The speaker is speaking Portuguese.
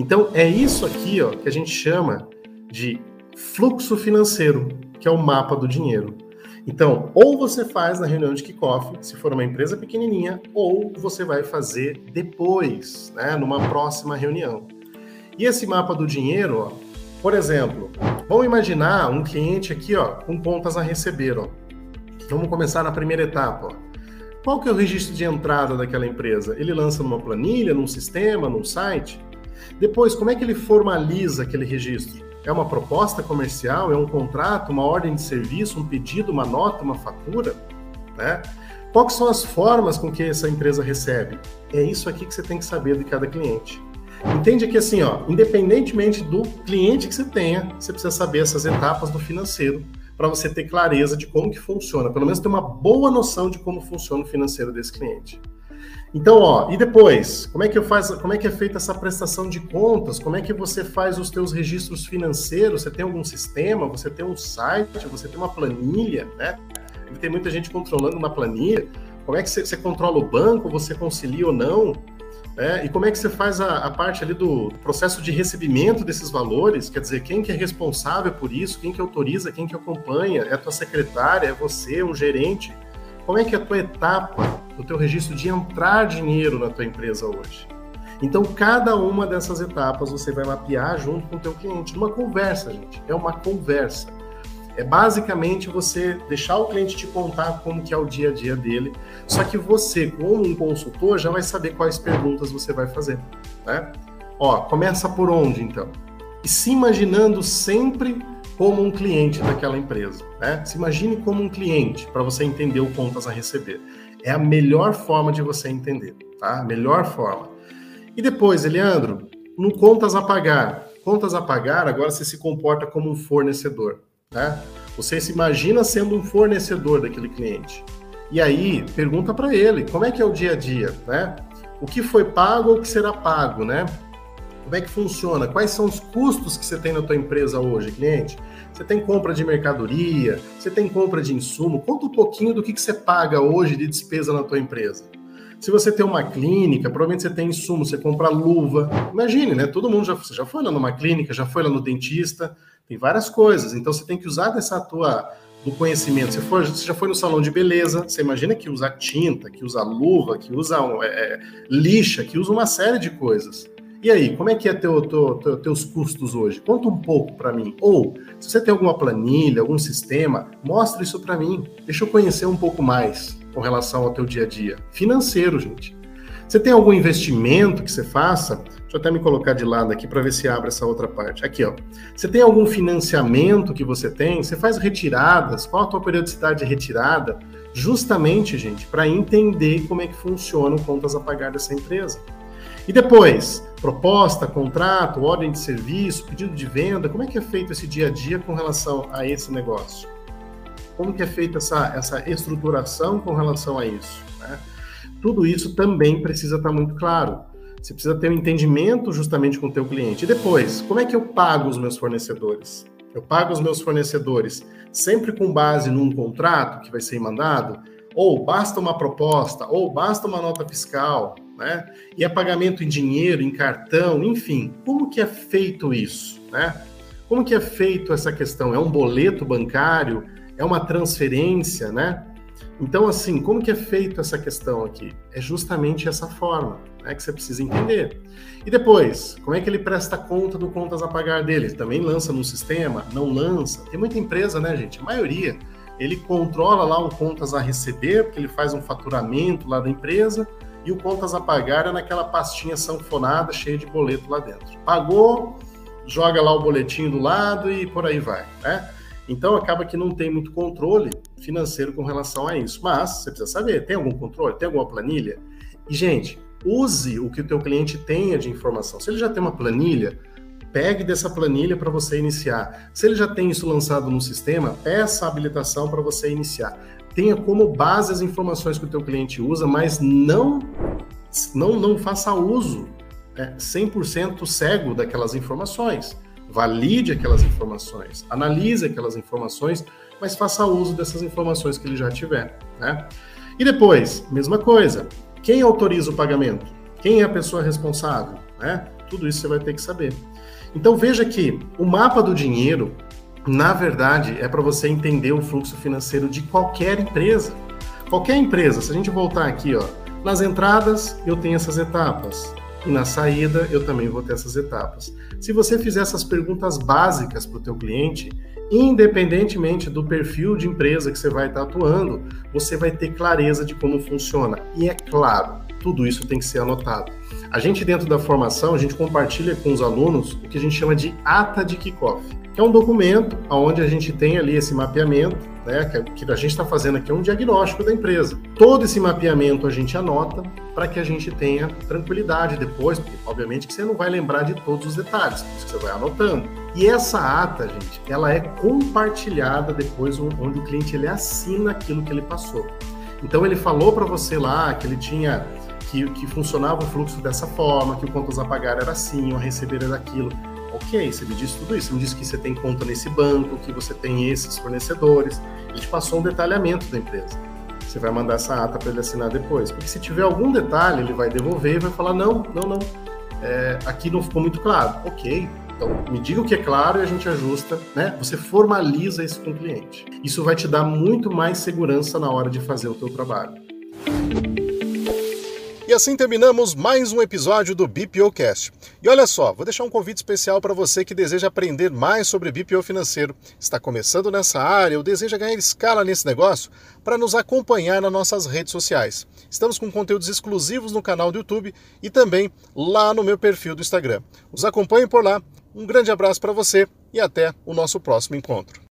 Então, é isso aqui ó, que a gente chama de fluxo financeiro, que é o mapa do dinheiro. Então, ou você faz na reunião de kickoff, se for uma empresa pequenininha, ou você vai fazer depois, né, numa próxima reunião. E esse mapa do dinheiro, ó, por exemplo, vamos imaginar um cliente aqui, ó, com contas a receber, ó. Vamos começar na primeira etapa, ó. Qual que é o registro de entrada daquela empresa? Ele lança numa planilha, num sistema, num site? Depois, como é que ele formaliza aquele registro? É uma proposta comercial? É um contrato? Uma ordem de serviço? Um pedido? Uma nota? Uma fatura? Né? Quais são as formas com que essa empresa recebe? É isso aqui que você tem que saber de cada cliente. Entende que assim, ó, independentemente do cliente que você tenha, você precisa saber essas etapas do financeiro para você ter clareza de como que funciona, pelo menos ter uma boa noção de como funciona o financeiro desse cliente. Então, ó, e depois, como é que faz, como é que é feita essa prestação de contas? Como é que você faz os teus registros financeiros? Você tem algum sistema? Você tem um site? Você tem uma planilha, né? Tem muita gente controlando uma planilha. Como é que você, você controla o banco? Você concilia ou não? É, e como é que você faz a, a, parte ali do processo de recebimento desses valores? Quer dizer, quem que é responsável por isso? Quem que autoriza? Quem que acompanha? É a tua secretária? É você? Um gerente? Como é que é a tua etapa o teu registro de entrar dinheiro na tua empresa hoje. Então, cada uma dessas etapas você vai mapear junto com o teu cliente. Uma conversa, gente. É uma conversa. É basicamente você deixar o cliente te contar como que é o dia a dia dele. Só que você, como um consultor, já vai saber quais perguntas você vai fazer. Né? Ó, começa por onde, então? E se imaginando sempre como um cliente daquela empresa. Né? Se imagine como um cliente, para você entender o contas a receber. É a melhor forma de você entender, tá? Melhor forma. E depois, Eliandro, no contas a pagar. Contas a pagar, agora você se comporta como um fornecedor, né? Você se imagina sendo um fornecedor daquele cliente. E aí, pergunta para ele, como é que é o dia a dia, né? O que foi pago ou o que será pago, né? Como é que funciona? Quais são os custos que você tem na tua empresa hoje, cliente? Você tem compra de mercadoria, você tem compra de insumo. Conta um pouquinho do que, que você paga hoje de despesa na tua empresa. Se você tem uma clínica, provavelmente você tem insumo, você compra luva. Imagine, né? Todo mundo já, já foi lá numa clínica, já foi lá no dentista, tem várias coisas. Então você tem que usar dessa tua do conhecimento. Se for, você já foi no salão de beleza, você imagina que usa tinta, que usa luva, que usa é, é, lixa, que usa uma série de coisas. E aí, como é que é teu, teu, teu teus custos hoje? Conta um pouco para mim. Ou, se você tem alguma planilha, algum sistema, mostra isso para mim. Deixa eu conhecer um pouco mais com relação ao teu dia a dia. Financeiro, gente. Você tem algum investimento que você faça? Deixa eu até me colocar de lado aqui para ver se abre essa outra parte. Aqui, ó. Você tem algum financiamento que você tem? Você faz retiradas? Qual a tua periodicidade de retirada? Justamente, gente, para entender como é que funciona o contas a pagar dessa empresa. E depois, proposta, contrato, ordem de serviço, pedido de venda, como é que é feito esse dia a dia com relação a esse negócio? Como que é feita essa, essa estruturação com relação a isso? Né? Tudo isso também precisa estar muito claro. Você precisa ter um entendimento justamente com o teu cliente. E depois, como é que eu pago os meus fornecedores? Eu pago os meus fornecedores sempre com base num contrato que vai ser mandado? Ou basta uma proposta? Ou basta uma nota fiscal? Né? E é pagamento em dinheiro, em cartão, enfim. Como que é feito isso, né? Como que é feito essa questão? É um boleto bancário? É uma transferência, né? Então, assim, como que é feito essa questão aqui? É justamente essa forma né, que você precisa entender. E depois, como é que ele presta conta do contas a pagar dele? Ele também lança no sistema? Não lança? Tem muita empresa, né, gente? A maioria. Ele controla lá um contas a receber, porque ele faz um faturamento lá da empresa, e o contas a pagar é naquela pastinha sanfonada cheia de boleto lá dentro. Pagou, joga lá o boletinho do lado e por aí vai, né? Então acaba que não tem muito controle financeiro com relação a isso. Mas você precisa saber, tem algum controle? Tem alguma planilha? E gente, use o que o teu cliente tenha de informação. Se ele já tem uma planilha, pegue dessa planilha para você iniciar. Se ele já tem isso lançado no sistema, peça a habilitação para você iniciar tenha como base as informações que o teu cliente usa, mas não não, não faça uso é, 100% cego daquelas informações. Valide aquelas informações, analise aquelas informações, mas faça uso dessas informações que ele já tiver. Né? E depois, mesma coisa, quem autoriza o pagamento? Quem é a pessoa responsável? Né? Tudo isso você vai ter que saber. Então veja que o mapa do dinheiro, na verdade, é para você entender o fluxo financeiro de qualquer empresa. Qualquer empresa, se a gente voltar aqui, ó, nas entradas eu tenho essas etapas e na saída eu também vou ter essas etapas. Se você fizer essas perguntas básicas para o teu cliente, independentemente do perfil de empresa que você vai estar atuando, você vai ter clareza de como funciona. E é claro, tudo isso tem que ser anotado. A gente dentro da formação, a gente compartilha com os alunos o que a gente chama de ata de kickoff, que é um documento onde a gente tem ali esse mapeamento, né, que a gente está fazendo aqui é um diagnóstico da empresa. Todo esse mapeamento a gente anota para que a gente tenha tranquilidade depois, porque obviamente que você não vai lembrar de todos os detalhes, por isso que você vai anotando. E essa ata, gente, ela é compartilhada depois onde o cliente ele assina aquilo que ele passou. Então ele falou para você lá que ele tinha que, que funcionava o fluxo dessa forma, que o contas a pagar era assim, o a receber era aquilo. Ok, você me disse tudo isso, você me disse que você tem conta nesse banco, que você tem esses fornecedores. Ele te passou um detalhamento da empresa. Você vai mandar essa ata para ele assinar depois. Porque se tiver algum detalhe, ele vai devolver e vai falar: não, não, não, é, aqui não ficou muito claro. Ok, então, me diga o que é claro e a gente ajusta, né? Você formaliza isso com o cliente. Isso vai te dar muito mais segurança na hora de fazer o teu trabalho. E assim terminamos mais um episódio do BPOcast. E olha só, vou deixar um convite especial para você que deseja aprender mais sobre BPO financeiro, está começando nessa área ou deseja ganhar escala nesse negócio, para nos acompanhar nas nossas redes sociais. Estamos com conteúdos exclusivos no canal do YouTube e também lá no meu perfil do Instagram. Os acompanhem por lá. Um grande abraço para você e até o nosso próximo encontro.